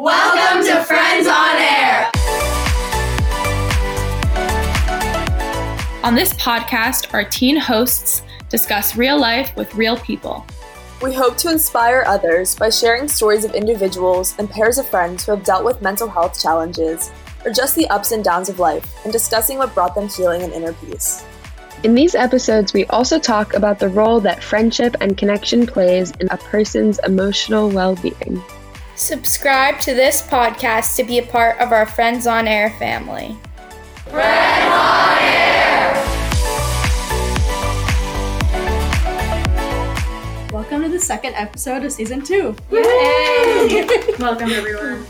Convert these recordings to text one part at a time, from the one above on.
Welcome to Friends on Air. On this podcast, our teen hosts discuss real life with real people. We hope to inspire others by sharing stories of individuals and pairs of friends who have dealt with mental health challenges or just the ups and downs of life and discussing what brought them healing and inner peace. In these episodes, we also talk about the role that friendship and connection plays in a person's emotional well being. Subscribe to this podcast to be a part of our Friends on Air family. Friends on Air! Welcome to the second episode of season two. Yay! Welcome, everyone.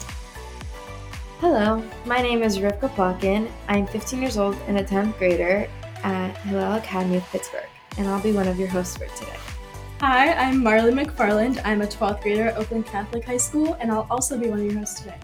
Hello, my name is Rivka Plotkin. I'm 15 years old and a 10th grader at Hillel Academy of Pittsburgh, and I'll be one of your hosts for today. Hi, I'm Marley McFarland. I'm a 12th grader at Oakland Catholic High School, and I'll also be one of your hosts today.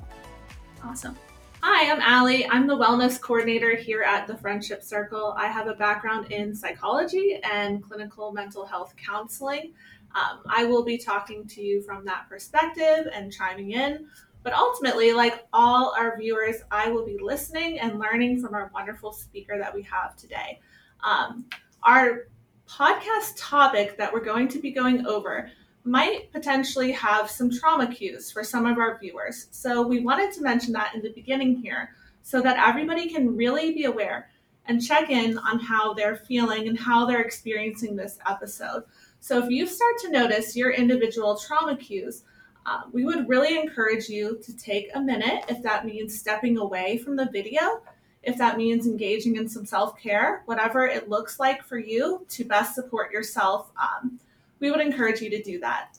Awesome. Hi, I'm Allie. I'm the wellness coordinator here at the Friendship Circle. I have a background in psychology and clinical mental health counseling. Um, I will be talking to you from that perspective and chiming in. But ultimately, like all our viewers, I will be listening and learning from our wonderful speaker that we have today. Um, our podcast topic that we're going to be going over might potentially have some trauma cues for some of our viewers. So we wanted to mention that in the beginning here so that everybody can really be aware and check in on how they're feeling and how they're experiencing this episode. So if you start to notice your individual trauma cues, uh, we would really encourage you to take a minute if that means stepping away from the video, if that means engaging in some self care, whatever it looks like for you to best support yourself. Um, we would encourage you to do that.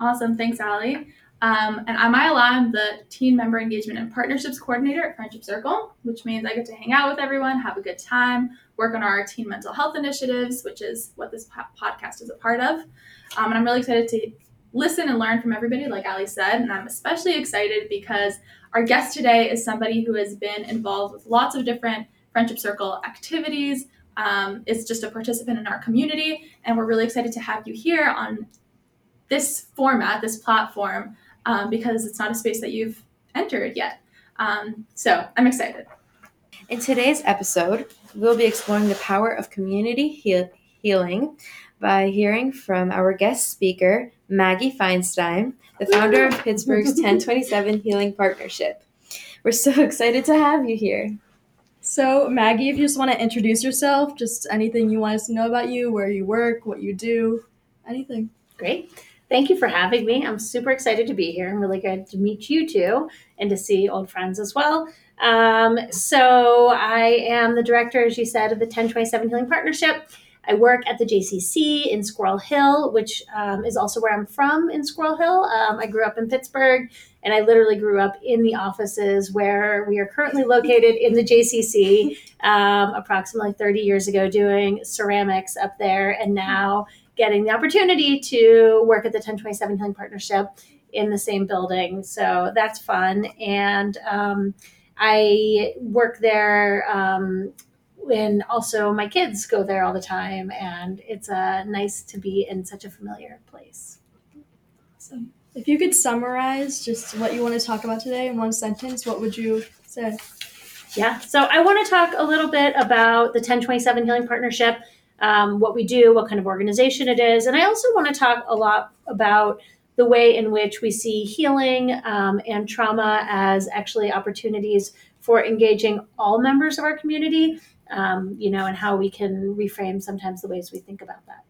Awesome. Thanks, Allie. Um, and I'm Ayala. I'm the Teen Member Engagement and Partnerships Coordinator at Friendship Circle, which means I get to hang out with everyone, have a good time, work on our teen mental health initiatives, which is what this po- podcast is a part of. Um, and I'm really excited to listen and learn from everybody, like Allie said. And I'm especially excited because our guest today is somebody who has been involved with lots of different Friendship Circle activities, um, is just a participant in our community. And we're really excited to have you here on this format, this platform, um, because it's not a space that you've entered yet. Um, so I'm excited. In today's episode, we'll be exploring the power of community heal- healing by hearing from our guest speaker, Maggie Feinstein, the founder of Pittsburgh's 1027 Healing Partnership. We're so excited to have you here. So, Maggie, if you just want to introduce yourself, just anything you want us to know about you, where you work, what you do, anything. Great. Thank you for having me. I'm super excited to be here. I'm really good to meet you too and to see old friends as well. Um, so, I am the director, as you said, of the 1027 Healing Partnership. I work at the JCC in Squirrel Hill, which um, is also where I'm from in Squirrel Hill. Um, I grew up in Pittsburgh, and I literally grew up in the offices where we are currently located in the JCC um, approximately 30 years ago, doing ceramics up there, and now getting the opportunity to work at the 1027 Healing Partnership in the same building. So that's fun. And um, I work there um, and also my kids go there all the time and it's uh, nice to be in such a familiar place. So if you could summarize just what you want to talk about today in one sentence what would you say? Yeah so i want to talk a little bit about the 1027 healing partnership um, what we do what kind of organization it is and i also want to talk a lot about the way in which we see healing um, and trauma as actually opportunities for engaging all members of our community um, you know, and how we can reframe sometimes the ways we think about that.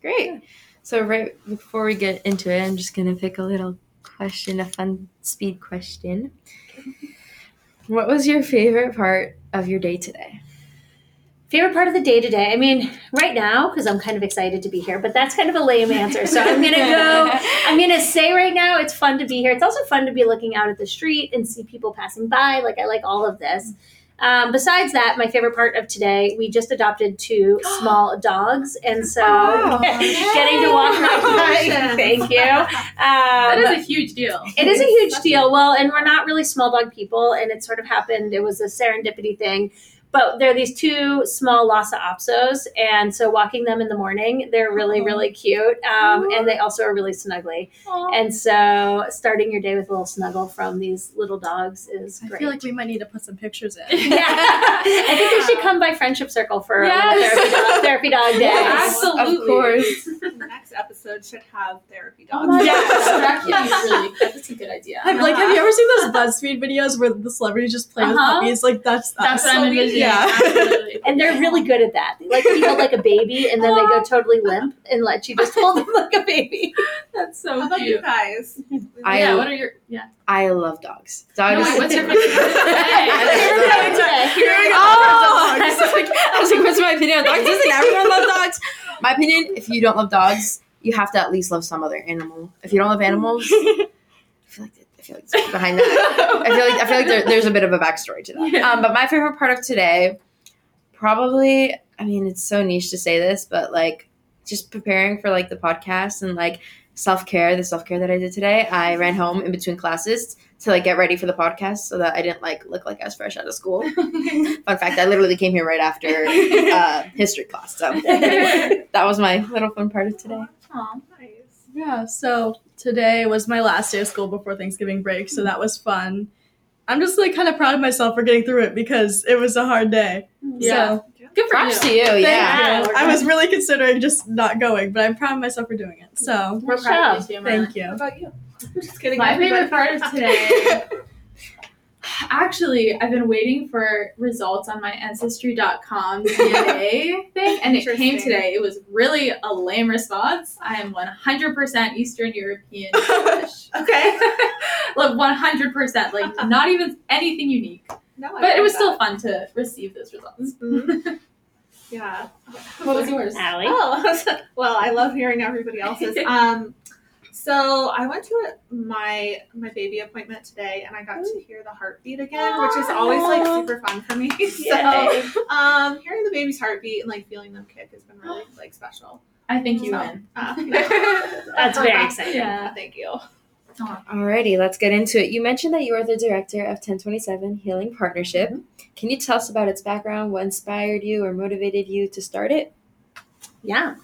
Great. So, right before we get into it, I'm just going to pick a little question, a fun speed question. What was your favorite part of your day today? Favorite part of the day today? I mean, right now, because I'm kind of excited to be here, but that's kind of a lame answer. So I'm going to go, I'm going to say right now, it's fun to be here. It's also fun to be looking out at the street and see people passing by. Like, I like all of this. Um, besides that, my favorite part of today, we just adopted two small dogs, and so oh, getting to walk my thank you. Um, that is a huge deal. It is a huge deal. Well, and we're not really small dog people, and it sort of happened. It was a serendipity thing. But they're these two small Lhasa Apsos, and so walking them in the morning, they're really, really cute, um, and they also are really snuggly. And so starting your day with a little snuggle from these little dogs is I great. feel like we might need to put some pictures in. yeah, I think they should come by Friendship Circle for a Yes. therapy, dog, therapy dog day. Yes. Absolutely. Of course. The next episode should have therapy Oh dogs. my Yes. gosh, that really. That's a good idea. Have, like, have you ever seen those BuzzFeed videos where the celebrities just play with Uh-huh. puppies? Like that's That's what I'm so- envisioning. Yeah. Absolutely. And they're really good at that. They like feel like a baby, and then they go totally limp and let you just hold them like a baby. That's so How about you cute. guys? I- yeah. What are your yeah? I love dogs. No, wait, what's your favorite? Hey, I what's your favorite today? Oh, I was like, I was like, what's my opinion on dogs? Doesn't everyone love dogs? My opinion: if you don't love dogs, you have to at least love some other animal. If you don't love animals, I feel like I feel like behind that. I feel like I feel like there, there's a bit of a backstory to that. Yeah. Um, but my favorite part of today, probably, I mean, it's so niche to say this, but like just preparing for like the podcast and like self care, the self care that I did today. I ran home in between classes to like get ready for the podcast so that I didn't like look like I was fresh out of school. Fun fact: I literally came here right after uh, history class, so that was my little fun part of today. Aw. Nice. Yeah, so today was my last day of school before Thanksgiving break, so that was fun. I'm just like kind of proud of myself for getting through it because it was a hard day. Mm, yeah. So, Good for Props to you. you, thank yeah. you. I was really considering just not going, but I'm proud of myself for doing it. So, We're proud of you, Marla. thank What you. about you? I'm just kidding. My favorite part of today. Actually, I've been waiting for results on my Ancestry.com DNA thing, and it came today. It was really a lame response. I am 100% Eastern European Jewish. Okay. like 100%, like not even anything unique. No, I But it love was still fun to receive those results. Mhm. Yeah. What was yours? Allie. Oh, well, I love hearing everybody else's. Um, so I went to a, my my baby appointment today, and I got to hear the heartbeat again, which is always like super fun for me. So, um, hearing the baby's heartbeat and like feeling them kick has been really like special. I think you So, win. Uh, That's very exciting. Yeah. Thank you. Alrighty, let's get into it. You mentioned that you are the director of 1027 Healing Partnership. Can you tell us about its background, what inspired you or motivated you to start it? Yeah.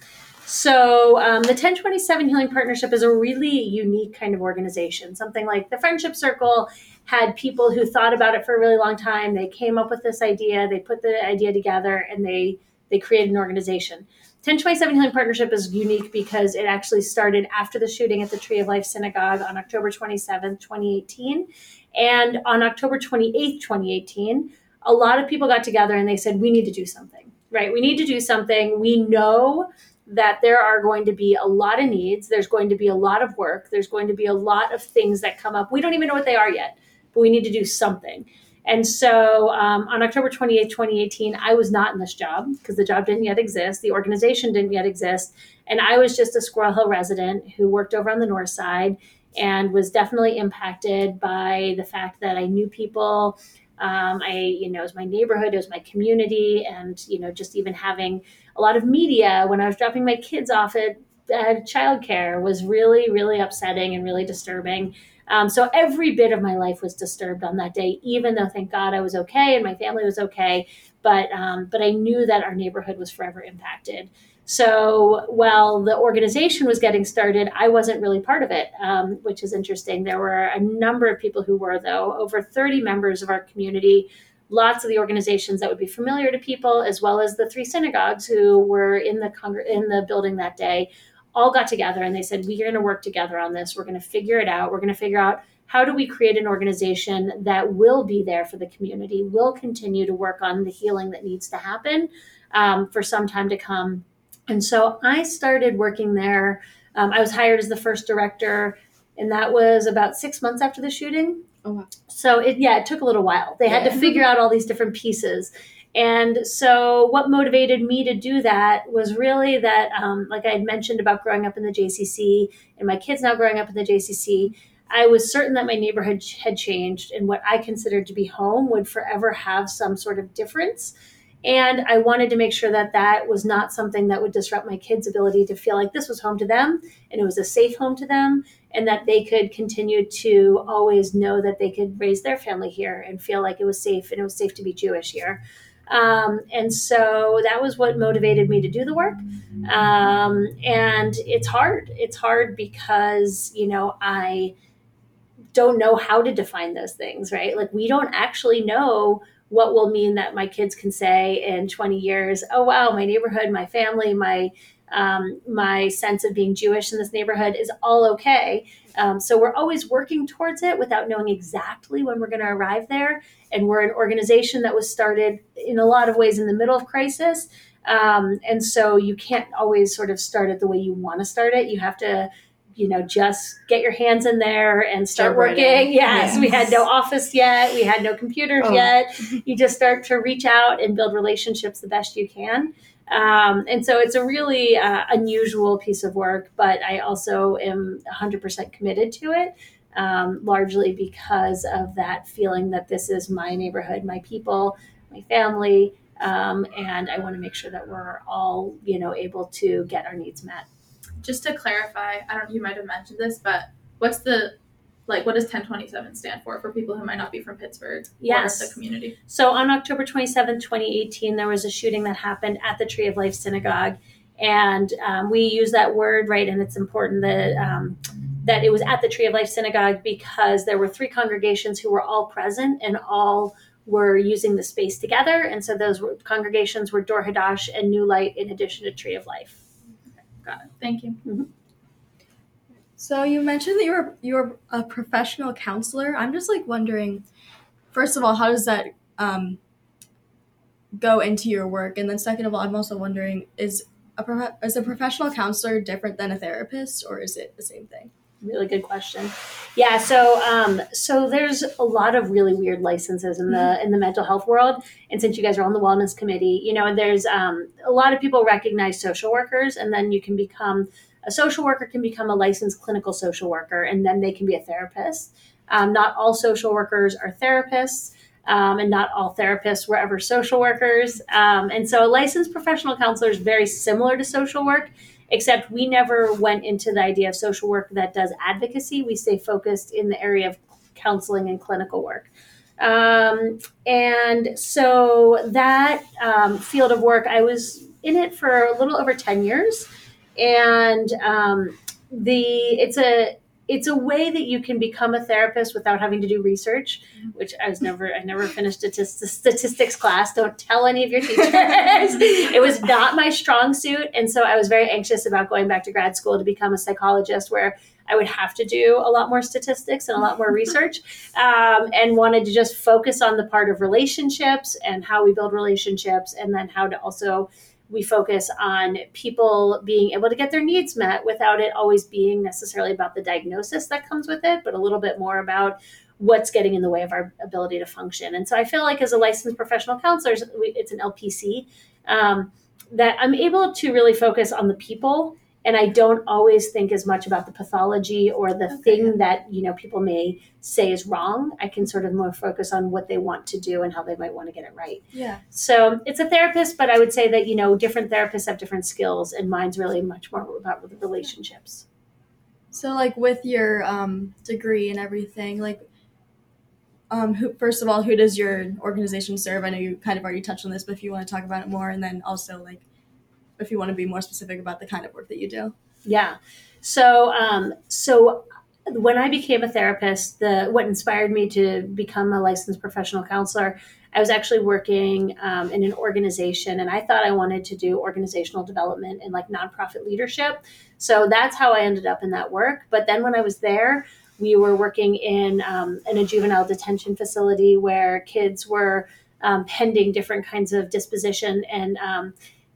So um, the 1027 Healing Partnership is a really unique kind of organization. Something like the Friendship Circle had people who thought about it for a really long time. They came up with this idea, they put the idea together, and they they created an organization. 1027 Healing Partnership is unique because it actually started after the shooting at the Tree of Life Synagogue on October 27th, 2018. And on October 28th, 2018, a lot of people got together and they said, We need to do something, right? We need to do something. We know that there are going to be a lot of needs. There's going to be a lot of work. There's going to be a lot of things that come up. We don't even know what they are yet, but we need to do something. And so um, on October 28, 2018, I was not in this job because the job didn't yet exist. The organization didn't yet exist. And I was just a Squirrel Hill resident who worked over on the north side and was definitely impacted by the fact that I knew people. Um, I, you know, it was my neighborhood, it was my community, and, you know, just even having a lot of media when I was dropping my kids off at, at childcare was really, really upsetting and really disturbing. Um, so every bit of my life was disturbed on that day, even though thank God I was okay and my family was okay. But um, but I knew that our neighborhood was forever impacted. So while the organization was getting started, I wasn't really part of it, um, which is interesting. There were a number of people who were, though, over 30 members of our community lots of the organizations that would be familiar to people, as well as the three synagogues who were in the congr- in the building that day, all got together and they said, "We're going to work together on this. We're going to figure it out. We're going to figure out how do we create an organization that will be there for the community, will continue to work on the healing that needs to happen um, for some time to come." And so I started working there. Um, I was hired as the first director, and that was about six months after the shooting. Oh, wow. So it yeah, it took a little while. They had to figure out all these different pieces. And so, what motivated me to do that was really that, um, like I had mentioned about growing up in the JCC and my kids now growing up in the JCC, I was certain that my neighborhood had changed and what I considered to be home would forever have some sort of difference. And I wanted to make sure that that was not something that would disrupt my kids' ability to feel like this was home to them and it was a safe home to them and that they could continue to always know that they could raise their family here and feel like it was safe and it was safe to be Jewish here. Um, and so that was what motivated me to do the work. Um, and it's hard. It's hard because, you know, I don't know how to define those things, right? Like, we don't actually know what will mean that my kids can say in 20 years, oh, wow, my neighborhood, my family, my um, my sense of being Jewish in this neighborhood is all okay. Um, so we're always working towards it without knowing exactly when we're going to arrive there. And we're an organization that was started in a lot of ways in the middle of crisis. Um, and so you can't always sort of start it the way you want to start it. You have to you know, just get your hands in there and start, start working. Yes, yes, we had no office yet. We had no computers oh. yet. You just start to reach out and build relationships the best you can. Um, and so it's a really uh, unusual piece of work, but I also am 100% committed to it, um, largely because of that feeling that this is my neighborhood, my people, my family, um, and I want to make sure that we're all, you know, able to get our needs met just to clarify, I don't know, you might have mentioned this, but what's the like what does 1027 stand for for people who might not be from Pittsburgh yes. or the community? So on October 27, 2018, there was a shooting that happened at the Tree of Life Synagogue. And um, we use that word, right? And it's important that um, that it was at the Tree of Life Synagogue because there were three congregations who were all present and all were using the space together. And so those congregations were Dor Hadash and New Light in addition to Tree of Life. Got it. Thank you. Mm-hmm. So you mentioned that you're you're a professional counselor. I'm just like wondering, first of all, how does that um, go into your work, and then second of all, I'm also wondering is a prof- is a professional counselor different than a therapist, or is it the same thing? Really good question. Yeah, so um, so there's a lot of really weird licenses in the mm-hmm. in the mental health world, and since you guys are on the wellness committee, you know, there's um, a lot of people recognize social workers, and then you can become a social worker can become a licensed clinical social worker, and then they can be a therapist. Um, not all social workers are therapists. Um, and not all therapists were ever social workers. Um, and so, a licensed professional counselor is very similar to social work except we never went into the idea of social work that does advocacy. We stay focused in the area of counseling and clinical work. Um, and so that um, field of work, I was in it for a little over 10 years. And um, the it's a it's a way that you can become a therapist without having to do research, which I was never, I never finished a statistics class. Don't tell any of your teachers. it was not my strong suit. And so I was very anxious about going back to grad school to become a psychologist where I would have to do a lot more statistics and a lot more research um, and wanted to just focus on the part of relationships and how we build relationships and then how to also we focus on people being able to get their needs met without it always being necessarily about the diagnosis that comes with it, but a little bit more about what's getting in the way of our ability to function. And so I feel like as a licensed professional counselor, it's an LPC, um, that I'm able to really focus on the people and I don't always think as much about the pathology or the okay. thing that you know people may say is wrong. I can sort of more focus on what they want to do and how they might want to get it right. Yeah. So it's a therapist, but I would say that you know different therapists have different skills, and mine's really much more about relationships. So like with your um, degree and everything, like um, who, first of all, who does your organization serve? I know you kind of already touched on this, but if you want to talk about it more, and then also like if you want to be more specific about the kind of work that you do. Yeah. So, um, so when I became a therapist, the what inspired me to become a licensed professional counselor, I was actually working um, in an organization, and I thought I wanted to do organizational development and like nonprofit leadership. So that's how I ended up in that work. But then when I was there, we were working in um, in a juvenile detention facility where kids were um, pending different kinds of disposition and um,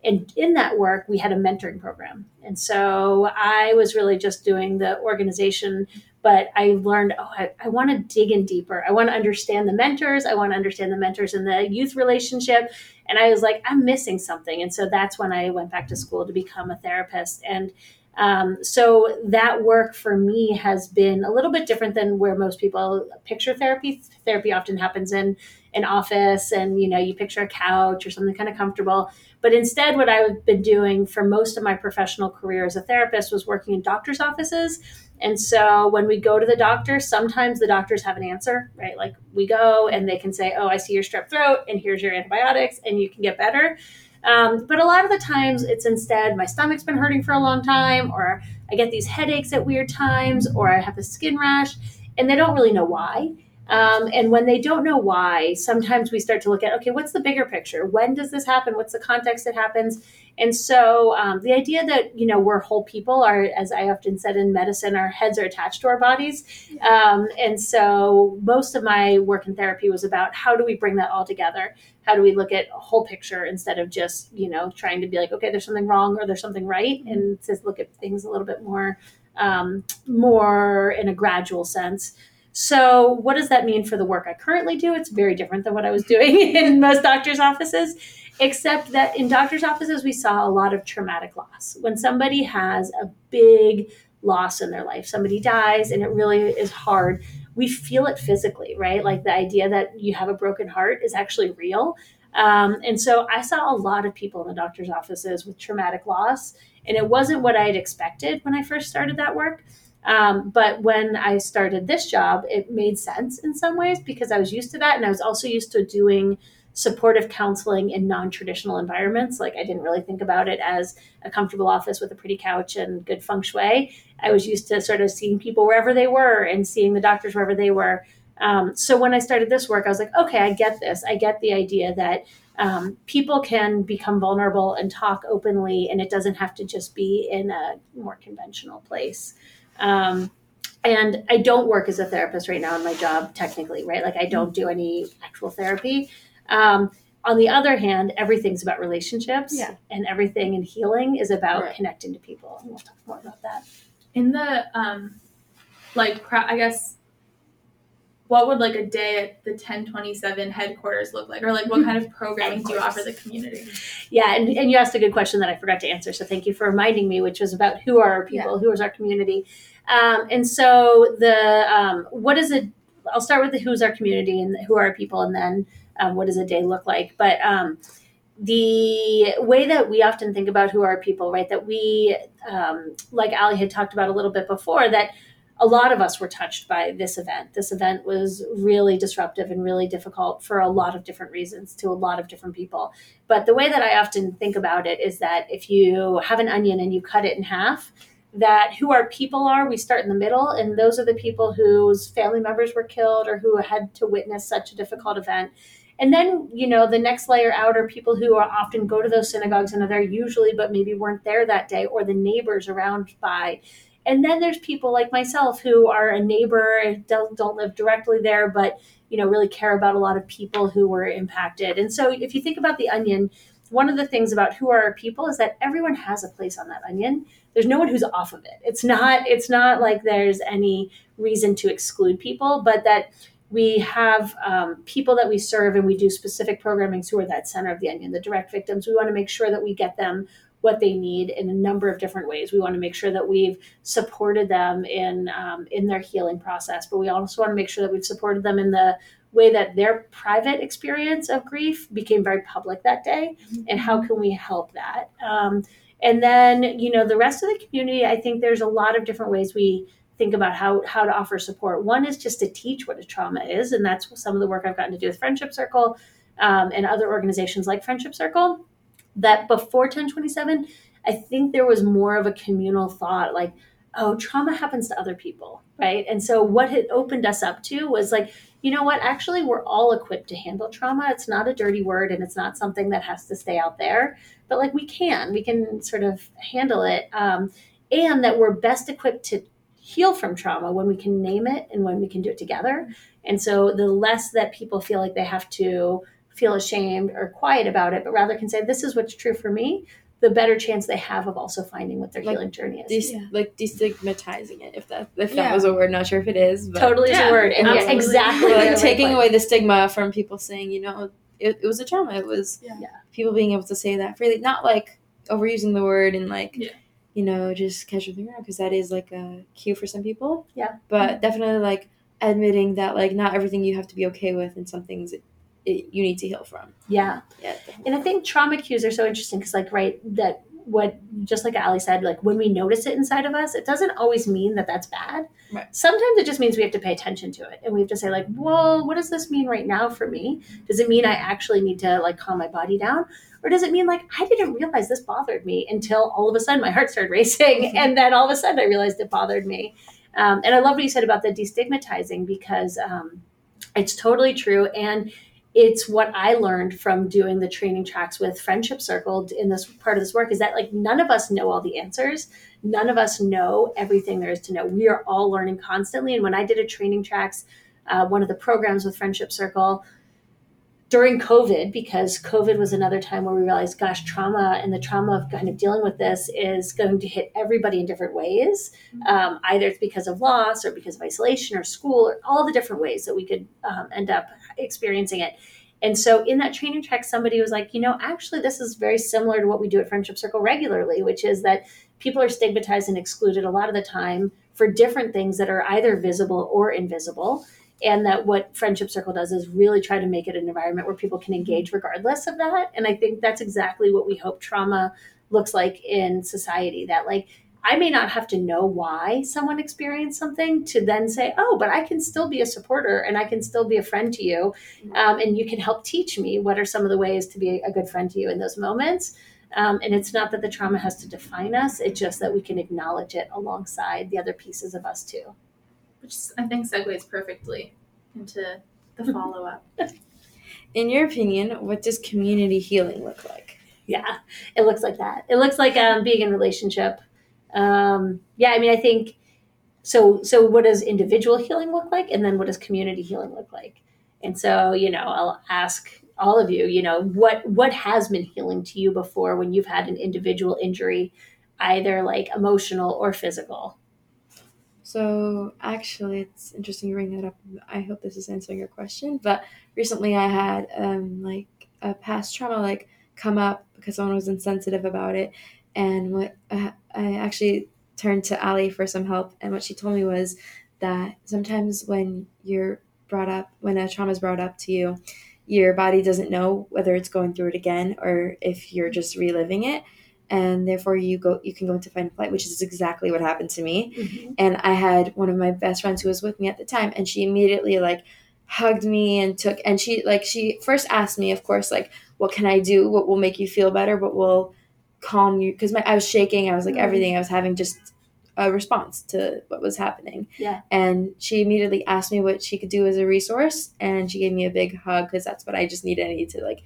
and in that work we had a mentoring program. And so i was really just doing the organization but i learned oh i, I want to dig in deeper. I want to understand the mentors. I want to understand the mentors and the youth relationship. And i was like i'm missing something. And so that's when i went back to school to become a therapist. And um, so that work for me has been a little bit different than where most people picture therapy. Therapy often happens in an office, and you know, you picture a couch or something kind of comfortable. But instead, what I've been doing for most of my professional career as a therapist was working in doctors' offices And so when we go to the doctor, sometimes the doctors have an answer, right? Like we go and they can say, "Oh, I see your strep throat, and here's your antibiotics, and you can get better." Um, but a lot of the times, it's instead my stomach's been hurting for a long time, or I get these headaches at weird times, or I have a skin rash, and they don't really know why. Um, and when they don't know why, sometimes we start to look at, okay, what's the bigger picture? When does this happen? What's the context it happens? And so um, the idea that, you know, we're whole people are, as I often said in medicine, our heads are attached to our bodies. Um, and so most of my work in therapy was about how do we bring that all together? How do we look at a whole picture instead of just, you know, trying to be like, okay, there's something wrong or there's something right, and just look at things a little bit more, um, more in a gradual sense. So, what does that mean for the work I currently do? It's very different than what I was doing in most doctors' offices, except that in doctors' offices, we saw a lot of traumatic loss. When somebody has a big loss in their life, somebody dies, and it really is hard, we feel it physically, right? Like the idea that you have a broken heart is actually real. Um, and so I saw a lot of people in the doctor's offices with traumatic loss, and it wasn't what I had expected when I first started that work. Um, but when I started this job, it made sense in some ways because I was used to that. And I was also used to doing supportive counseling in non traditional environments. Like I didn't really think about it as a comfortable office with a pretty couch and good feng shui. I was used to sort of seeing people wherever they were and seeing the doctors wherever they were. Um, so when I started this work, I was like, okay, I get this. I get the idea that um, people can become vulnerable and talk openly, and it doesn't have to just be in a more conventional place. Um, and I don't work as a therapist right now in my job, technically, right? Like I don't do any actual therapy. Um, on the other hand, everything's about relationships, Yeah. and everything in healing is about Right. connecting to people. And we'll talk more about that. In the um, like, I guess, what would like a day at the 1027 headquarters look like, or like what kind of programming do you offer the community? Yeah, and, and you asked a good question that I forgot to answer. So thank you for reminding me, which was about who are our people, who is our community. Um, and so the um, what is it? I'll start with the who's our community and who are our people, and then um, what does a day look like? But um, the way that we often think about who are our people, right? That we, um, like Allie had talked about a little bit before, that a lot of us were touched by this event. This event was really disruptive and really difficult for a lot of different reasons to a lot of different people. But the way that I often think about it is that if you have an onion and you cut it in half, that who our people are, we start in the middle, and those are the people whose family members were killed or who had to witness such a difficult event. And then, you know, the next layer out are people who are often go to those synagogues and are there usually, but maybe weren't there that day, or the neighbors around by. And then there's people like myself who are a neighbor, don't, don't live directly there, but you know really care about a lot of people who were impacted. And so if you think about the onion, one of the things about who are our people is that everyone has a place on that onion. There's no one who's off of it. It's not it's not like there's any reason to exclude people, but that we have um, people that we serve and we do specific programming who are that center of the onion, the direct victims. We want to make sure that we get them what they need in a number of different ways. We want to make sure that we've supported them in um, in their healing process, but we also want to make sure that we've supported them in the way that their private experience of grief became very public that day, and how can we help that? Um, and then you know the rest of the community, I think there's a lot of different ways we think about how how to offer support. One is just to teach what a trauma is, and that's some of the work I've gotten to do with Friendship Circle um, and other organizations like Friendship Circle that before 1027 i think there was more of a communal thought like oh trauma happens to other people right? And so what it opened us up to was like you know what? Actually we're all equipped to handle trauma. It's not a dirty word and it's not something that has to stay out there but like we can. We can sort of handle it um, and that we're best equipped to heal from trauma when we can name it and when we can do it together. And so the less that people feel like they have to feel ashamed or quiet about it, but rather can say, This is what's true for me, the better chance they have of also finding what their Like, healing journey is. Des- Like destigmatizing it, if that if that Yeah. was a word. Not sure if it is, but totally is a word. And yeah, exactly. like taking away the stigma from people saying, you know, it, it was a trauma. It was Yeah. Yeah. people being able to say that freely, not like overusing the word and like, Yeah. you know, just catch casually around because that is like a cue for some people. Yeah. But definitely like admitting that like not everything you have to be okay with and some things it, you need to heal from. Yeah. Yeah. And I think trauma cues are so interesting because, like, right, that what just like Allie said, like when we notice it inside of us, it doesn't always mean that that's bad. Right. Sometimes it just means we have to pay attention to it, and we have to say like, well, what does this mean right now for me? Does it mean I actually need to like calm my body down? Or does it mean like I didn't realize this bothered me until all of a sudden my heart started racing, and then all of a sudden I realized it bothered me. Um, and I love what you said about the destigmatizing because um, it's totally true. And it's what I learned from doing the training tracks with Friendship Circle in this part of this work is that like none of us know all the answers. None of us know everything there is to know. We are all learning constantly. And when I did a training tracks, uh, one of the programs with Friendship Circle, during COVID, because COVID was another time where we realized, gosh, trauma and the trauma of kind of dealing with this is going to hit everybody in different ways. Um, either it's because of loss or because of isolation or school or all the different ways that we could um, end up experiencing it. And so in that training track, somebody was like, you know, actually, this is very similar to what we do at Friendship Circle regularly, which is that people are stigmatized and excluded a lot of the time for different things that are either visible or invisible and that what friendship circle does is really try to make it an environment where people can engage regardless of that and i think that's exactly what we hope trauma looks like in society that like i may not have to know why someone experienced something to then say oh but i can still be a supporter and i can still be a friend to you um, and you can help teach me what are some of the ways to be a good friend to you in those moments um, and it's not that the trauma has to define us it's just that we can acknowledge it alongside the other pieces of us too which I think segues perfectly into the follow up. In your opinion, what does community healing look like? Yeah, it looks like that. It looks like um, being in relationship. Um, yeah, I mean, I think so. So, what does individual healing look like, and then what does community healing look like? And so, you know, I'll ask all of you. You know, what what has been healing to you before when you've had an individual injury, either like emotional or physical? So actually, it's interesting you bring that up. I hope this is answering your question. But recently, I had um, like a past trauma like come up because someone was insensitive about it, and what uh, I actually turned to Allie for some help, and what she told me was that sometimes when you're brought up, when a trauma is brought up to you, your body doesn't know whether it's going through it again or if you're just reliving it. And therefore you go you can go into fight and flight which is exactly what happened to me. Mm-hmm. and i had one of my best friends who was with me at the time and she immediately like hugged me and took and she like she first asked me of course like what can i do? What will make you feel better? What will calm you because my i was shaking i was like mm-hmm. everything i was having just a response to what was happening yeah and she immediately asked me what she could do as a resource and she gave me a big hug because that's what i just needed i needed to like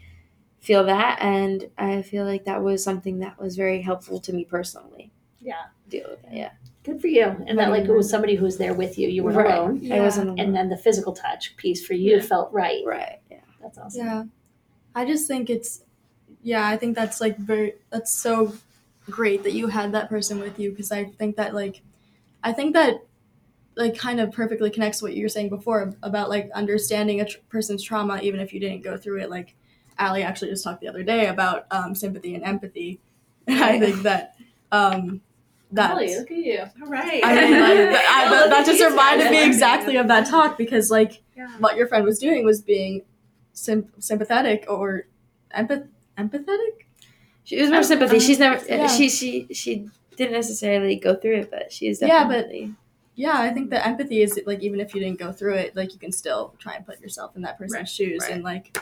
feel that and i feel like that was something that was very helpful to me personally yeah deal with it yeah good for you and that like it was somebody who was there with you you were right. alone yeah. i wasn't alone. and then the physical touch piece for you Yeah. felt right right yeah that's awesome Yeah. I just think it's yeah, I think that's like very that's so great that you had that person with you because I think that like I think that like kind of perfectly connects what you were saying before about like understanding a tr- person's trauma even if you didn't go through it like Allie actually just talked the other day about um, sympathy and empathy and I think that um that look at you. All right. I mean, like, th- I- that, that just reminded me exactly of that talk because, like, Yeah. what your friend was doing was being sym- sympathetic or empath- empathetic. she was more sympathy she's never Yeah. she she she didn't necessarily go through it but she is Yeah, but- Yeah, I think that empathy is like even if you didn't go through it, like you can still try and put yourself in that person's Right, shoes right. and like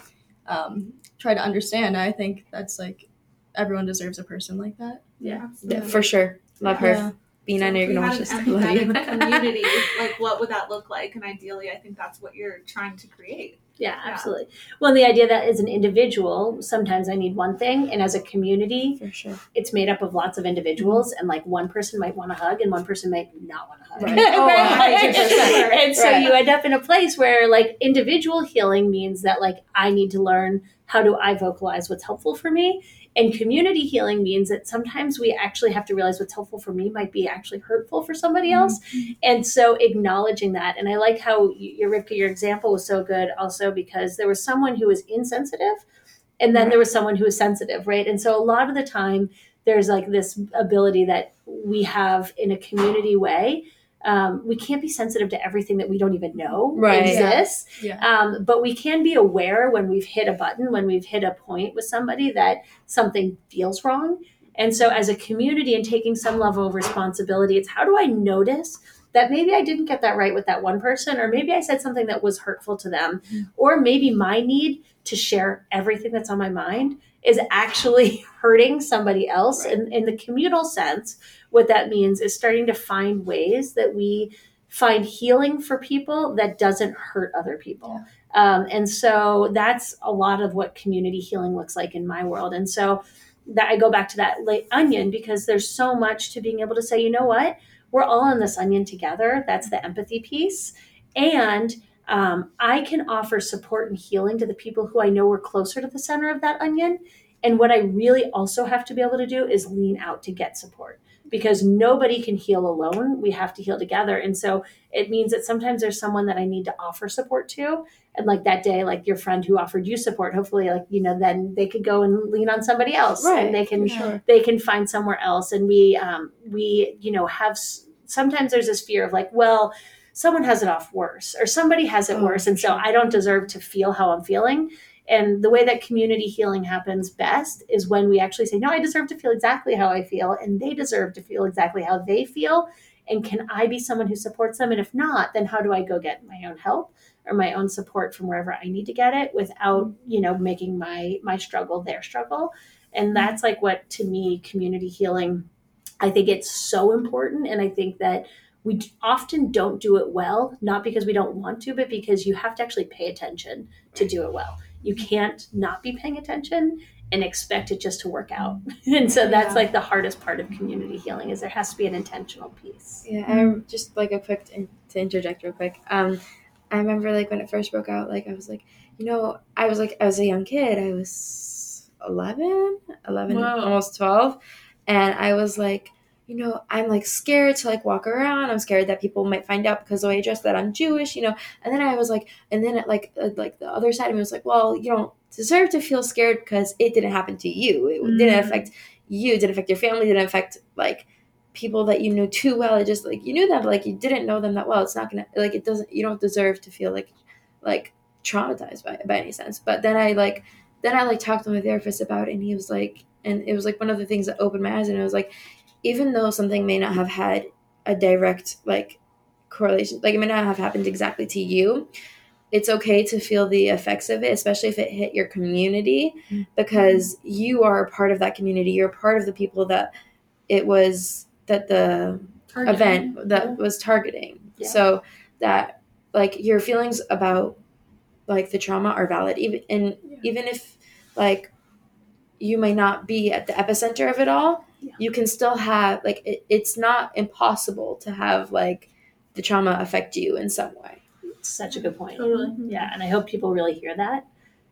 um, try to understand. I think that's like everyone deserves a person like that. Yeah. yeah, for sure love her Yeah. bean i know you're gonna watch this love you community, like what would that look like? And ideally, I think that's what you're trying to create. Yeah, absolutely. Well, the idea that as an individual, sometimes I need one thing, and as a community, for sure it's made up of lots of individuals, and like one person might want to hug, and one person might not want to hug. Right. Oh, Right? 100%. and so you end up in a place where like individual healing means that like I need to learn how do I vocalize what's helpful for me. And community healing means that sometimes we actually have to realize what's helpful for me might be actually hurtful for somebody else. Mm-hmm. And so acknowledging that. And I like how your Rivka, your example was so good also because there was someone who was insensitive and then there was someone who was sensitive, right? And so a lot of the time there's like this ability that we have in a community way. Um, we can't be sensitive to everything that we don't even know Right. exists. Yeah. Um, but we can be aware when we've hit a button, when we've hit a point with somebody that something feels wrong. And so, as a community and taking some level of responsibility, it's how do I notice that maybe I didn't get that right with that one person, or maybe I said something that was hurtful to them, or maybe my need to share everything that's on my mind is actually hurting somebody else. Right. And in the communal sense, what that means is starting to find ways that we find healing for people that doesn't hurt other people. Um, and so that's a lot of what community healing looks like in my world. And so that I go back to that late onion because there's so much to being able to say, you know what, we're all in this onion together. That's the empathy piece. And um, I can offer support and healing to the people who I know are closer to the center of that onion. And what I really also have to be able to do is lean out to get support because nobody can heal alone. We have to heal together. And so it means that sometimes there's someone that I need to offer support to. And like that day, like your friend who offered you support, hopefully, like, you know, then they could go and lean on somebody else and they can, Sure. they can find somewhere else. And we, um, we, you know, have, s- sometimes there's this fear of like, well, someone has it off worse or somebody has it Oh, worse. And so. I don't deserve to feel how I'm feeling. And the way that community healing happens best is when we actually say, No, I deserve to feel exactly how I feel, and they deserve to feel exactly how they feel. And can I be someone who supports them? And if not, then how do I go get my own help or my own support from wherever I need to get it without, mm-hmm. you know, making my my struggle their struggle? And mm-hmm. that's like what to me community healing I think it's so important. And I think that we often don't do it well, not because we don't want to, but because you have to actually pay attention to do it well. You can't not be paying attention and expect it just to work out. And so that's Yeah. like the hardest part of community healing is there has to be an intentional piece. Yeah, I'm just like a quick in, to interject real quick. Um, I remember like when it first broke out, like I was like, you know, I was like, I was a young kid. I was 11, 11, Whoa. almost 12. And I was like, you know, I'm like scared to like walk around. I'm scared that people might find out because the way I dress that I'm Jewish, you know. And then I was like, and then it, like uh, like the other side of me was like, well, you don't deserve to feel scared because it didn't happen to you. It didn't Mm. affect you. It didn't affect your family. It didn't affect like people that you knew too well. It just like you knew them, but like you didn't know them that well. It's not gonna like it doesn't. You don't deserve to feel like like traumatized by by any sense. But then I like then I like talked to my therapist about it, and he was like, and it was like one of the things that opened my eyes, and it was like, even though something may not have had a direct like correlation, like it may not have happened exactly to you. It's okay to feel the effects of it, especially if it hit your community, mm-hmm. because you are a part of that community. You're part of the people that it was that the event that was targeting. Yeah. So that like your feelings about like the trauma are valid even and even if like you may not be at the epicenter of it all, Yeah. you can still have like it, it's not impossible to have like the trauma affect you in some way. Such a good point. Totally. Yeah, and I hope people really hear that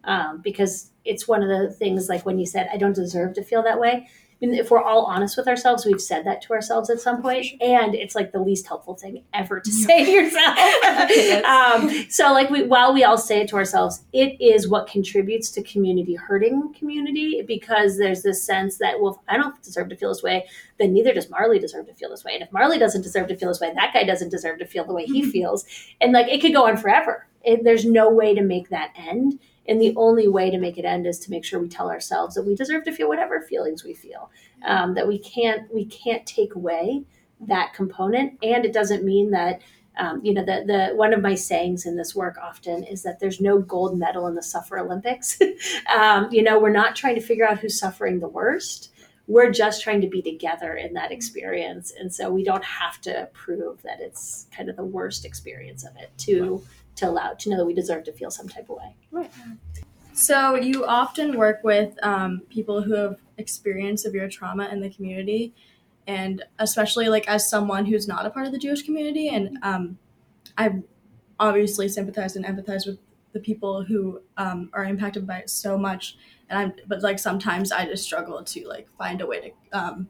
um, because it's one of the things like when you said, I don't deserve to feel that way. I mean, if we're all honest with ourselves, we've said that to ourselves at some point, and it's like the least helpful thing ever to say to yourself. Um, so, like, we, while we all say it to ourselves, it is what contributes to community hurting community because there's this sense that, well, if I don't deserve to feel this way, then neither does Marley deserve to feel this way. And if Marley doesn't deserve to feel this way, that guy doesn't deserve to feel the way he feels. And like it could go on forever. It, there's no way to make that end. And the only way to make it end is to make sure we tell ourselves that we deserve to feel whatever feelings we feel. Um, that we can't we can't take away that component. And it doesn't mean that um, you know the the one of my sayings in this work often is that there's no gold medal in the Suffer Olympics. um, you know, we're not trying to figure out who's suffering the worst we're just trying to be together in that experience and so we don't have to prove that it's kind of the worst experience of it to to allow to know that we deserve to feel some type of way Right. So you often work with um, people who have experienced severe trauma in the community, and especially like as someone who's not a part of the Jewish community, and um, I obviously sympathize and empathize with the people who um, are impacted by it so much. And I'm, but like sometimes I just struggle to like find a way to, um,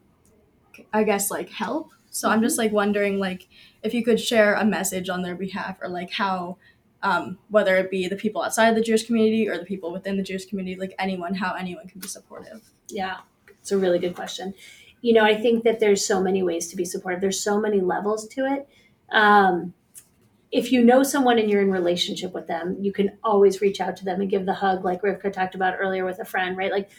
I guess like help. So I'm just like wondering like if you could share a message on their behalf or like how um, whether it be the people outside the Jewish community or the people within the Jewish community, like anyone, how anyone can be supportive. yeah. It's a really good question. You know i think that there's so many ways to be supportive. There's so many levels to it. Um, if you know someone and you're in relationship with them you can always reach out to them and give the hug like rivka talked about earlier with a friend right? Like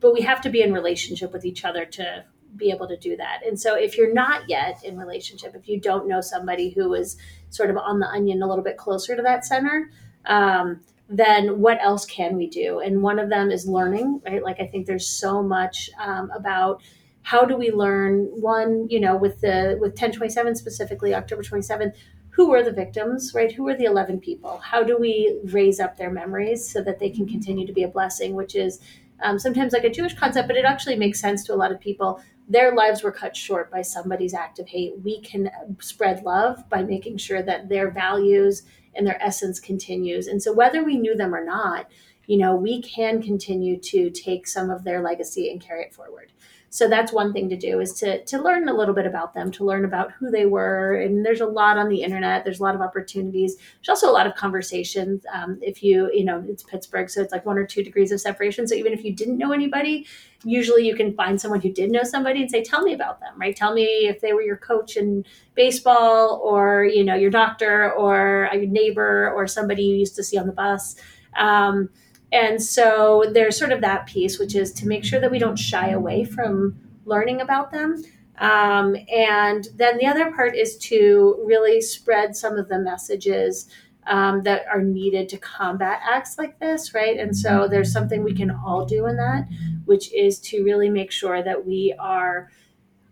but we have to be in relationship with each other to be able to do that. And so if you're not yet in relationship, if you don't know somebody who is sort of on the onion a little bit closer to that center, um, then what else can we do? And one of them is learning, right? Like I think there's so much um, about how do we learn one, you know, with the with 1027 specifically, October 27th, who were the victims, right? Who were the 11 people? How do we raise up their memories so that they can continue to be a blessing, which is um, sometimes like a Jewish concept, but it actually makes sense to a lot of people. Their lives were cut short by somebody's act of hate. We can spread love by making sure that their values and their essence continues. And so, whether we knew them or not, you know, we can continue to take some of their legacy and carry it forward. So that's one thing to do is to to learn a little bit about them, to learn about who they were. And there's a lot on the internet. There's a lot of opportunities. There's also a lot of conversations. Um, if you you know it's Pittsburgh, so it's like one or two degrees of separation. So even if you didn't know anybody, usually you can find someone who did know somebody and say, "Tell me about them." Right? Tell me if they were your coach in baseball, or you know your doctor, or your neighbor, or somebody you used to see on the bus. Um, and so there's sort of that piece, which is to make sure that we don't shy away from learning about them. Um, and then the other part is to really spread some of the messages um, that are needed to combat acts like this, right? And so there's something we can all do in that, which is to really make sure that we are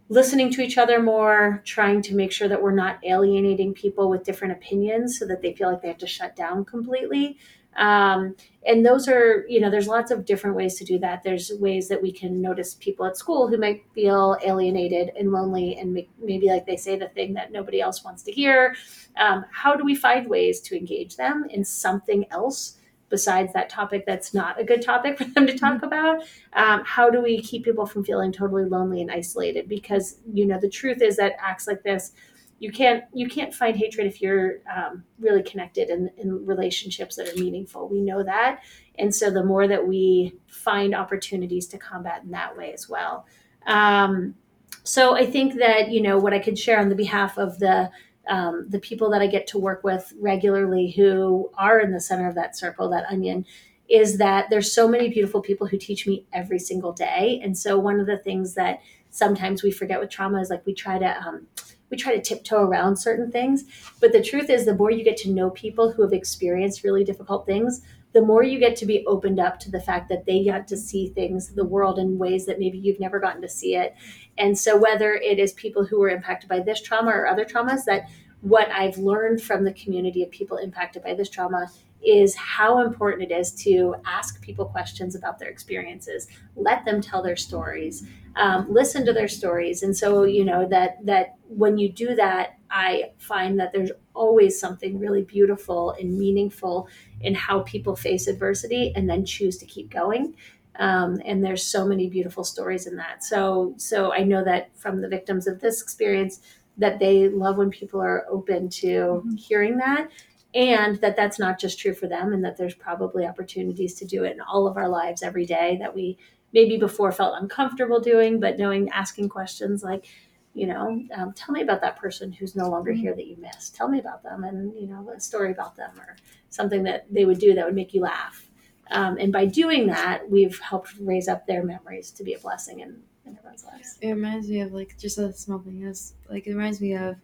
listening to each other more, trying to make sure that we're not alienating people with different opinions so that they feel like they have to shut down completely. Um, and those are, you know, there's lots of different ways to do that. There's ways that we can notice people at school who might feel alienated and lonely and make, maybe like they say the thing that nobody else wants to hear. Um, how do we find ways to engage them in something else? besides that topic that's not a good topic for them to talk about um, how do we keep people from feeling totally lonely and isolated because you know the truth is that acts like this you can't you can't find hatred if you're um, really connected in, in relationships that are meaningful. We know that. And so the more that we find opportunities to combat in that way as well. Um, so i think that you know what i could share on the behalf of the um, the people that i get to work with regularly who are in the center of that circle that onion is that there's so many beautiful people who teach me every single day. And so one of the things that sometimes we forget with trauma is like we try to um, we try to tiptoe around certain things. But the truth is, the more you get to know people who have experienced really difficult things, the more you get to be opened up to the fact that they got to see things, the world in ways that maybe you've never gotten to see it. And so, whether it is people who were impacted by this trauma or other traumas, that what I've learned from the community of people impacted by this trauma is how important it is to ask people questions about their experiences let them tell their stories um, listen to their stories. And so you know that that when you do that i find that there's always something really beautiful and meaningful in how people face adversity and then choose to keep going. Um, and there's so many beautiful stories in that. So so i know that from the victims of this experience that they love when people are open to mm-hmm. hearing that and that that's not just true for them and that there's probably opportunities to do it in all of our lives every day that we maybe before felt uncomfortable doing but knowing asking questions like you know um, tell me about that person who's no longer mm-hmm. here that you miss. Tell me about them and you know a story about them or something that they would do that would make you laugh. Um, and by doing that we've helped raise up their memories to be a blessing in, in everyone's lives. It reminds me of like just a small thing is like it reminds me of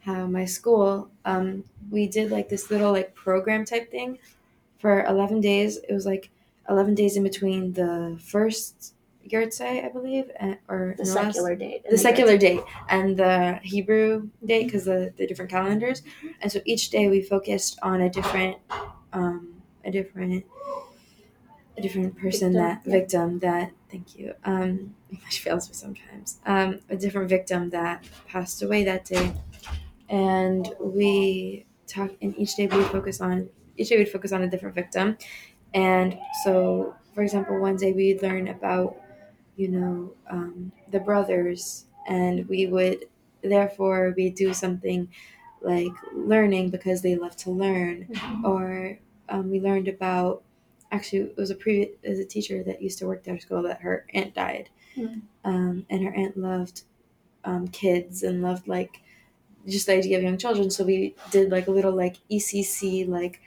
how my school um, we did like this little like program type thing for 11 days. It was like 11 days in between the first yahrzeit i believe and, or the secular last, date the, the secular date and the hebrew date because the, the different calendars. And so each day we focused on a different um, a different a different person victim, that yeah. victim that thank you um she fails me sometimes um a different victim that passed away that day. And we talk and each day we focus on each day we'd focus on a different victim and so for example one day we'd learn about you know um, the brothers and we would therefore we do something like learning because they love to learn mm-hmm. or um, we learned about actually it was a previous as a teacher that used to work there at our school that her aunt died mm-hmm. um, and her aunt loved um, kids and loved like just the idea of young children. So we did like a little like ECC like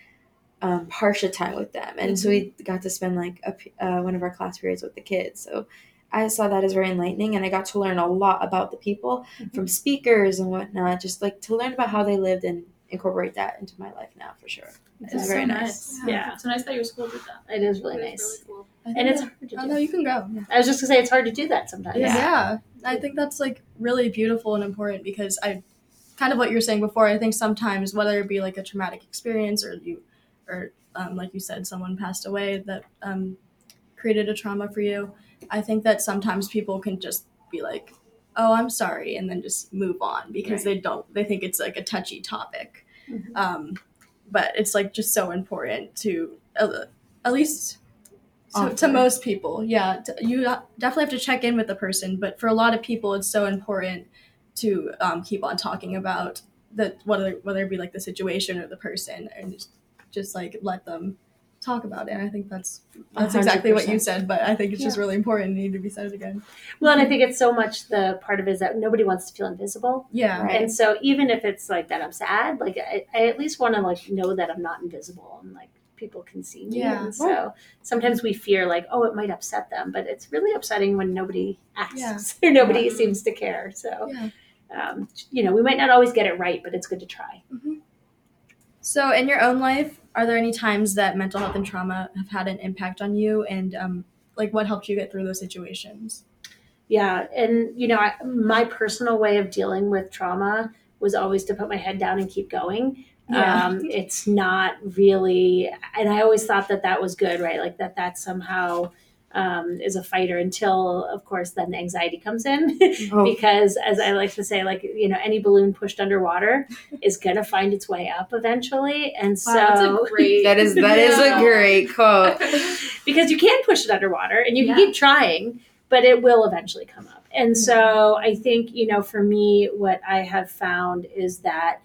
um, Parsha time with them, and so we got to spend like a, p- uh, one of our class periods with the kids. So I saw that as very enlightening, and I got to learn a lot about the people from speakers and whatnot. Just like to learn about how they lived and incorporate that into my life now for sure. It's very so nice. Yeah. It's so nice that your school did that. It is really It is nice. really cool. And it's hard to oh do. no, you can go. I was just gonna say it's hard to do that sometimes. Yeah. I think that's like really beautiful and important because I kind of what you were saying before, I think sometimes whether it be like a traumatic experience or you or um, like you said, someone passed away that um, created a trauma for you, I think that sometimes people can just be like, Oh, I'm sorry, and then just move on because they don't they think it's like a touchy topic. Mhm. Um, but it's like just so important to uh, at least so, to most people, yeah, t- you definitely have to check in with the person. But for a lot of people, it's so important to um, keep on talking about the whether whether it be like the situation or the person, and just, just like let them talk about it. And I think that's that's exactly what you said. But I think it's just really important. It need to be said again. Well, and I think it's so much the part of it is that nobody wants to feel invisible. Yeah, Right. And so even if it's like that I'm sad, like I, I at least want to like know that I'm not invisible and like people can see me. Yeah. And so sometimes we fear like, oh, it might upset them, but it's really upsetting when nobody asks or nobody Yeah. seems to care. So, yeah. um, you know, we might not always get it right, but it's good to try. So, in your own life, are there any times that mental health and trauma have had an impact on you, and um, like what helped you get through those situations? Yeah, and you know, I, my personal way of dealing with trauma was always to put my head down and keep going. Yeah. Um, it's not really, and I always thought that that was good, right? Like that that somehow um, is a fighter until, of course, then the anxiety comes in. Oh. because, as I like to say, like you know, any balloon pushed underwater is gonna find its way up eventually, and so Wow, that's a great. That is that is Yeah. a great quote. because you can push it underwater and you can keep trying, but it will eventually come up. And so I think, you know, for me, what I have found is that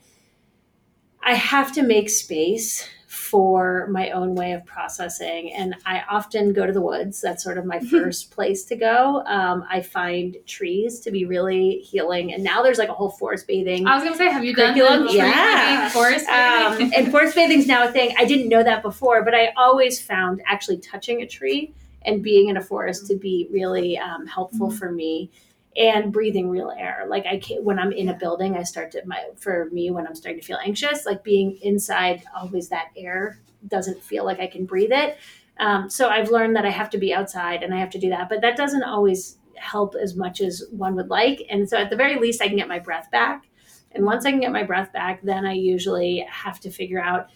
I have to make space for my own way of processing. And I often go to the woods. That's sort of my first place to go. Um, I find trees to be really healing. And now there's like a whole forest bathing I was gonna say, have you done Curriculum? tree Yeah. bathing, forest um, bathing? and forest bathing is now a thing. I didn't know that before, but I always found actually touching a tree and being in a forest to be really um, helpful for me. And breathing real air, like I can when I'm in a building, I start to my for me when I'm starting to feel anxious, like being inside, always that air doesn't feel like I can breathe it. Um, so I've learned that I have to be outside and I have to do that, but that doesn't always help as much as one would like. And so at the very least, I can get my breath back. And once I can get my breath back, then I usually have to figure out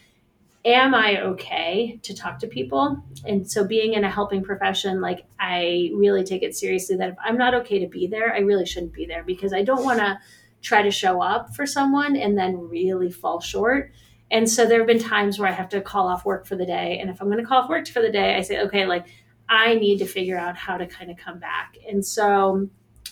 am I okay to talk to people? And so being in a helping profession, like I really take it seriously that if I'm not okay to be there, I really shouldn't be there because I don't want to try to show up for someone and then really fall short. And so there have been times where I have to call off work for the day. And if I'm going to call off work for the day, I say, okay, like I need to figure out how to kind of come back. And so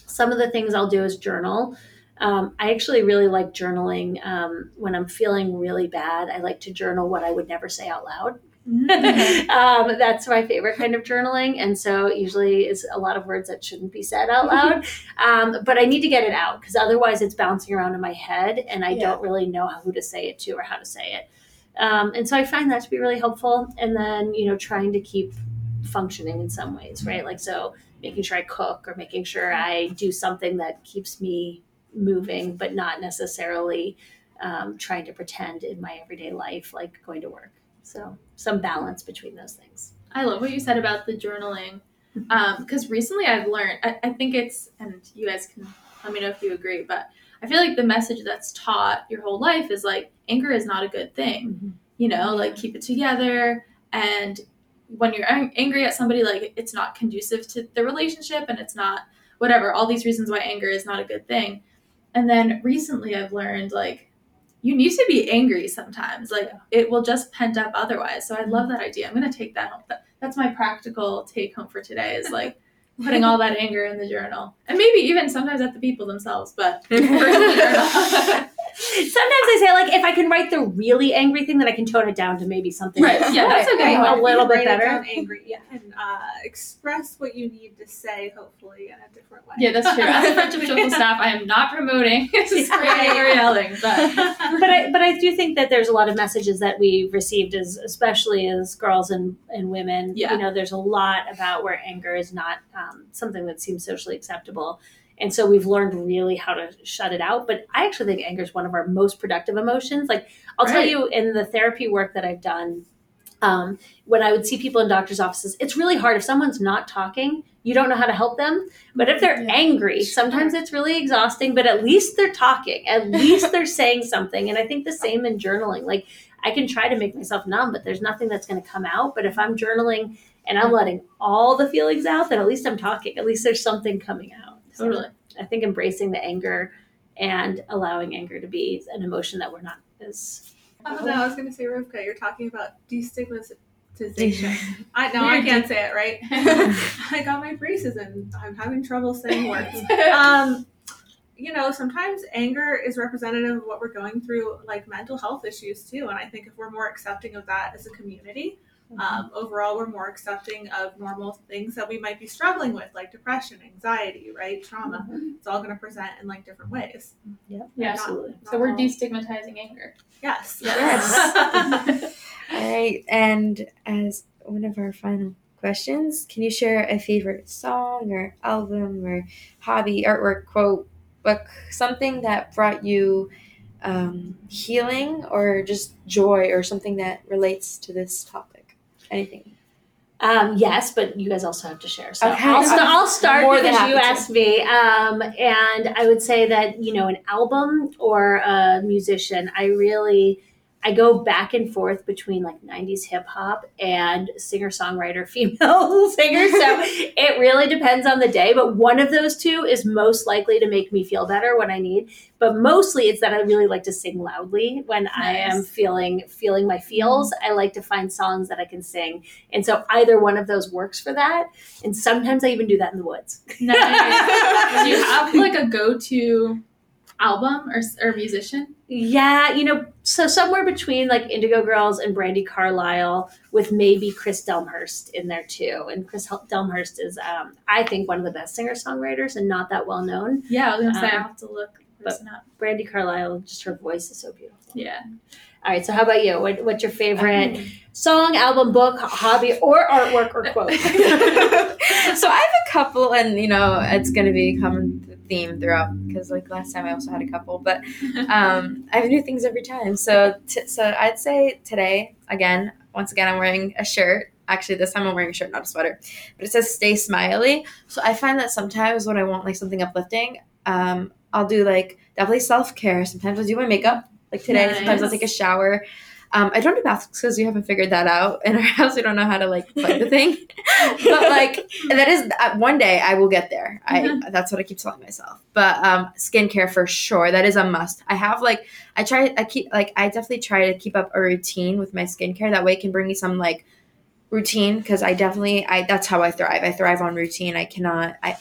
some of the things I'll do is journal. Um, I actually really like journaling um, when I'm feeling really bad. I like to journal what I would never say out loud. um, that's my favorite kind of journaling, and so usually is a lot of words that shouldn't be said out loud. um, but I need to get it out because otherwise it's bouncing around in my head, and I Yeah. don't really know who to say it to or how to say it. Um, and so I find that to be really helpful. And then you know, trying to keep functioning in some ways, right? Like so, making sure I cook or making sure I do something that keeps me moving, but not necessarily um, trying to pretend in my everyday life, like going to work. So some balance between those things. I love what you said about the journaling. Mm-hmm. Um, because recently I've learned, I, I think it's, and you guys can let me know if you agree, but I feel like the message that's taught your whole life is like anger is not a good thing. Mm-hmm. You know, like keep it together. And when you're angry at somebody, like it's not conducive to the relationship and it's not whatever, all these reasons why anger is not a good thing. And then recently I've learned like you need to be angry sometimes. Like it will just pent up otherwise. So I love that idea. I'm gonna take that home. That's my practical take home for today is like putting all that anger in the journal. And maybe even sometimes at the people themselves, but first in the journal. Sometimes I say like if I can write the really angry thing, then I can tone it down to maybe something Right, that's yeah, that's a good a little bit better. angry. Yeah. And uh, express what you need to say, hopefully, in a different way. Yeah, that's true. As a friendship circle staff, I am not promoting screaming or yelling, but but I but I do think that there's a lot of messages that we received as especially as girls and, and women. Yeah. You know, there's a lot about where anger is not um, something that seems socially acceptable. And so we've learned really how to shut it out. But I actually think anger is one of our most productive emotions. Like I'll tell you in the therapy work that I've done, um, when I would see people in doctors' offices, it's really hard. If someone's not talking, you don't know how to help them. But if they're Yeah. angry, sometimes it's really exhausting, but at least they're talking. At least they're saying something. And I think the same in journaling. Like I can try to make myself numb, but there's nothing that's going to come out. But if I'm journaling and I'm letting all the feelings out, then at least I'm talking. At least there's something coming out. So Totally. I think embracing the anger and allowing anger to be an emotion that we're not as Oh no, I was gonna say Rivka, you're talking about destigmatization. I know I can't say it right. I got my braces and I'm having trouble saying words. Um, you know, sometimes anger is representative of what we're going through, like mental health issues too. And I think if we're more accepting of that as a community, um, overall, we're more accepting of normal things that we might be struggling with, like depression, anxiety, right, trauma. It's all going to present in like different ways. yeah, Yeah. absolutely. Not so we're all- destigmatizing anger. Yes. Yes. All right, and as one of our final questions, can you share a favorite song or album or hobby, artwork, quote, book, something that brought you um, healing or just joy or something that relates to this topic? Anything? Um, yes, but you guys also have to share. So Okay. I'll, st- I'll start because you to. asked me. Um, and I would say that, you know, an album or a musician, I really, I go back and forth between like 90s hip hop and singer songwriter female singers. So it really depends on the day. But one of those two is most likely to make me feel better when I need. But mostly it's that I really like to sing loudly when I am feeling feeling my feels. I like to find songs that I can sing. And so either one of those works for that. And sometimes I even do that in the woods. Nice. Do you have like a go-to album or or musician? Yeah, you know, so somewhere between like Indigo Girls and Brandi Carlile, with maybe Chris Delmhorst in there too. And Chris Delmhorst is, um, I think, one of the best singer songwriters and not that well known. Yeah, I was gonna say I Um, have to look up. Brandi Carlile, just her voice is so beautiful. Yeah. All right, so how about you? What, what's your favorite song, album, book, hobby, or artwork or quote? so I have a couple, and you know it's gonna be a common theme throughout because like last time I also had a couple, but um, I have new things every time. So t- so I'd say today again, once again, I'm wearing a shirt. Actually, this time I'm wearing a shirt, not a sweater, but it says "Stay Smiley." So I find that sometimes when I want like something uplifting, um, I'll do like definitely self care. Sometimes I'll do my makeup. Like today, sometimes I'll take a shower. Um, I don't do baths because we haven't figured that out in our house. We don't know how to like plug the thing, but like that is uh, one day I will get there. I that's what I keep telling myself. But um, skincare for sure, that is a must. I have like I try I keep like I definitely try to keep up a routine with my skincare. That way, it can bring me some like routine because I definitely I that's how I thrive. I thrive on routine. I cannot I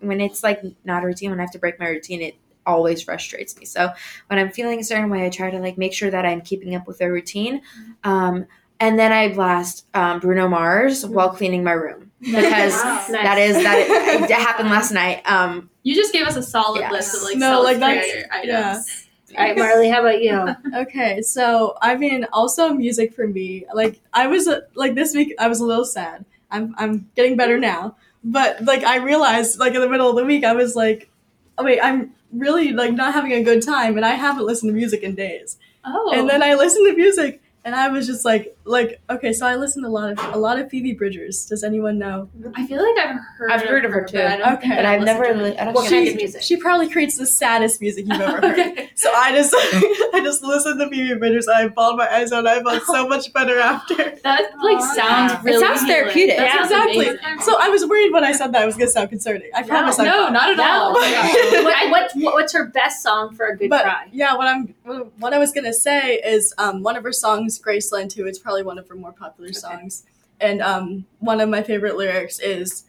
when it's like not a routine when I have to break my routine it always frustrates me. So when I'm feeling a certain way, I try to like make sure that I'm keeping up with their routine. Um, and then I blast um, Bruno Mars while cleaning my room because Wow. that is that it, happened last night. Um, You just gave us a solid Yes. list of like No, like, self-care that's- items. yeah. All right, Marley, how about you? Okay, so I mean, also music for me. Like I was uh, like this week, I was a little sad. I'm I'm getting better now, but like I realized like in the middle of the week, I was like, oh wait, I'm really like not having a good time, and I haven't listened to music in days. Oh. And then I listened to music, and I was just like, like okay, so I listened to a lot of a lot of Phoebe Bridgers. Does anyone know? I feel like I've heard. I've heard of her, but too. I don't Okay. but I've never to her. li- I don't What think kind music? She probably creates the saddest music you've ever heard. Okay. So I just I just listened to Phoebe Bridgers. And I bawled my eyes out. I felt so much better after. That like Aw, sounds yeah. It really. sounds therapeutic. That Yeah, exactly. amazing. So I was worried when I said that I was gonna sound concerning. I promise. I no, not at No. all. Oh what, what, what, what's her best song for a good But cry? yeah, what I'm what I was gonna say is um, one of her songs, Graceland, too. It's probably one of her more popular songs, and um, one of my favorite lyrics is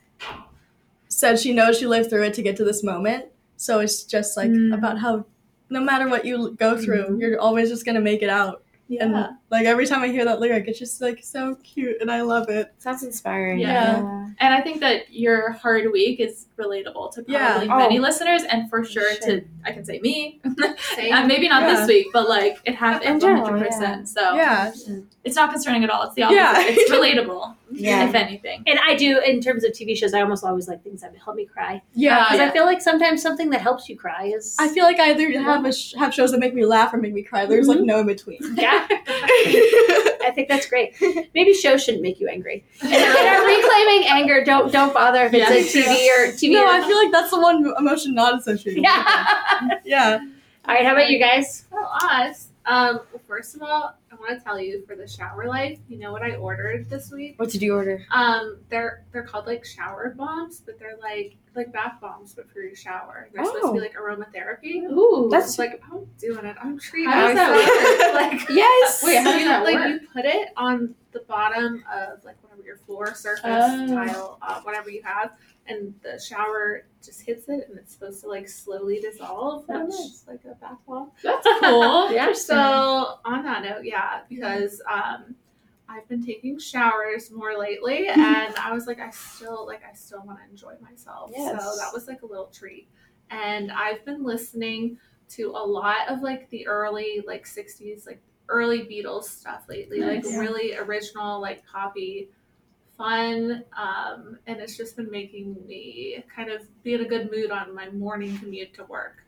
said she knows she lived through it to get to this moment. So it's just like Mm. about how no matter what you go through, you're always just gonna make it out. Yeah. And like every time I hear that lyric, it's just like so cute and I love it. Sounds inspiring. Yeah. And I think that your hard week is relatable to probably Yeah. many Oh. listeners, and for sure Sure. to I can say me. Same. Uh, maybe not Yeah. this week, but like it happened In one hundred percent. So Yeah. it's not concerning at all. It's the opposite. Yeah. It's relatable, Yeah. if anything. And I do, in terms of TV shows, I almost always like things that help me cry. Yeah. Because yeah. I feel like sometimes something that helps you cry is. I feel like I either have a sh- have shows that make me laugh or make me cry. There's like no in between. yeah, I think that's great. Maybe shows shouldn't make you angry. And if they're reclaiming anger, don't don't bother if it's a TV or TV. no, or- I feel like that's the one emotion not associated. yeah. it. Yeah. All right, how about you guys? Well, us. Um, well, first of all, I want to tell you for the shower life. You know what I ordered this week? What did you order? Um, they're they're called like shower bombs, but they're like like bath bombs, but for your shower. They're supposed to be Oh. like aromatherapy. Ooh, That's- like I'm doing it. I'm treating How does that myself. like Yes. Wait, how does you, that like work? you put it on the bottom of like whatever your floor surface Oh. tile, uh, whatever you have, and the shower just hits it, and it's supposed to like slowly dissolve, Oh, which nice. like a bath bomb. That's cool. Yeah. So on that note, yeah, because um, I've been taking showers more lately, and I was like, I still like, I still want to enjoy myself. Yes. So that was like a little treat, and I've been listening to a lot of like the early like '60s like early Beatles stuff lately, Nice. like really original, like poppy. Fun, um, and it's just been making me kind of be in a good mood on my morning commute to work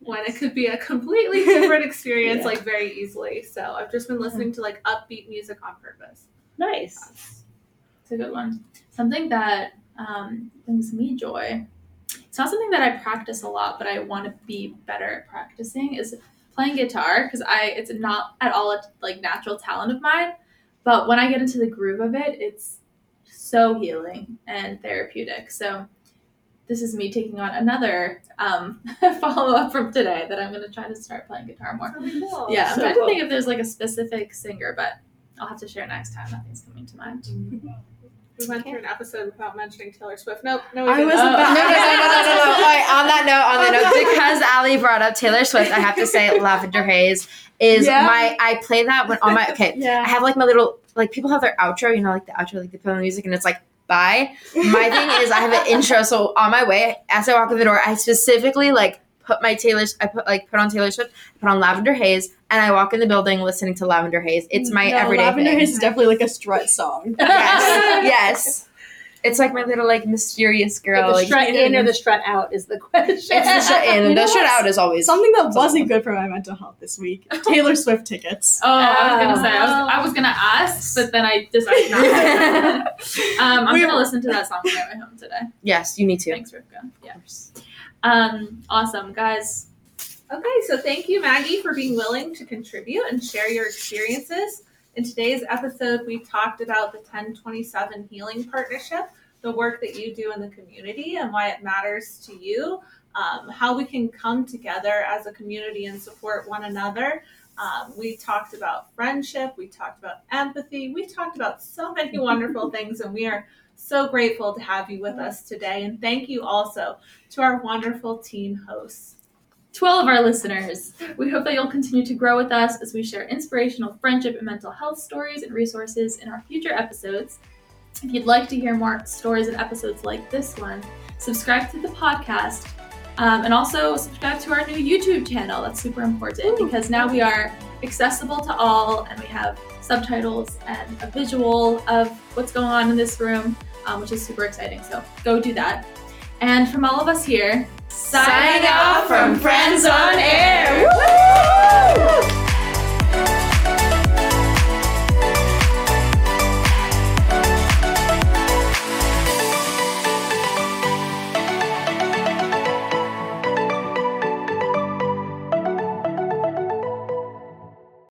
when it could be a completely different experience Yeah. like very easily. So I've just been listening to like upbeat music on purpose. nice. It's a good one. Something that um, brings me joy. It's not something that I practice a lot, but I want to be better at practicing. Is playing guitar because I it's not at all a like natural talent of mine. But when I get into the groove of it, it's so healing and therapeutic. So this is me taking on another um, follow up from today that I'm going to try to start playing guitar more. Yeah, I'm So trying to think if there's like a specific singer, but I'll have to share next time. Nothing's coming to mind. We went through an episode without mentioning Taylor Swift. Nope, no, we I didn't. was Oh. about No, no, no, no, no, no, no. All right, on that note, on that note, because Allie brought up Taylor Swift, I have to say Lavender Haze is Yeah. my. I play that when on my. Okay, I have like my little like people have their outro, you know, like the outro, like they put on the music, and it's like bye. My thing is I have an intro, so on my way as I walk in the door, I specifically like put my Taylor I put like put on Taylor Swift, put on Lavender Haze, and I walk in the building listening to Lavender Haze. It's my no, everyday Lavender thing. Haze is definitely like a strut song. yes, yes. It's like my little like mysterious girl. Like the like, strut in or the strut out is the question. It's the shut in. You the know shut what's- out is always Something that wasn't good for my mental health this week. Taylor Swift tickets. Oh, I was gonna Oh. say I was, I was gonna ask, but then I decided not to. um, I'm We- gonna listen to that song on my way home today. Yes, you need to. Thanks, Rivka. Yeah. Um, awesome, guys. Okay, so thank you, Maggie, for being willing to contribute and share your experiences. In today's episode, we talked about the 1027 Healing Partnership, the work that you do in the community and why it matters to you, um, how we can come together as a community and support one another. Um, we talked about friendship, we talked about empathy, we talked about so many wonderful things, and we are so grateful to have you with us today. And thank you also to our wonderful teen hosts. To all of our listeners, we hope that you'll continue to grow with us as we share inspirational friendship and mental health stories and resources in our future episodes. If you'd like to hear more stories and episodes like this one, subscribe to the podcast um, and also subscribe to our new YouTube channel. That's super important because now we are accessible to all and we have subtitles and a visual of what's going on in this room, um, which is super exciting. So go do that. And from all of us here, Signing off from Friends on Air. Woo!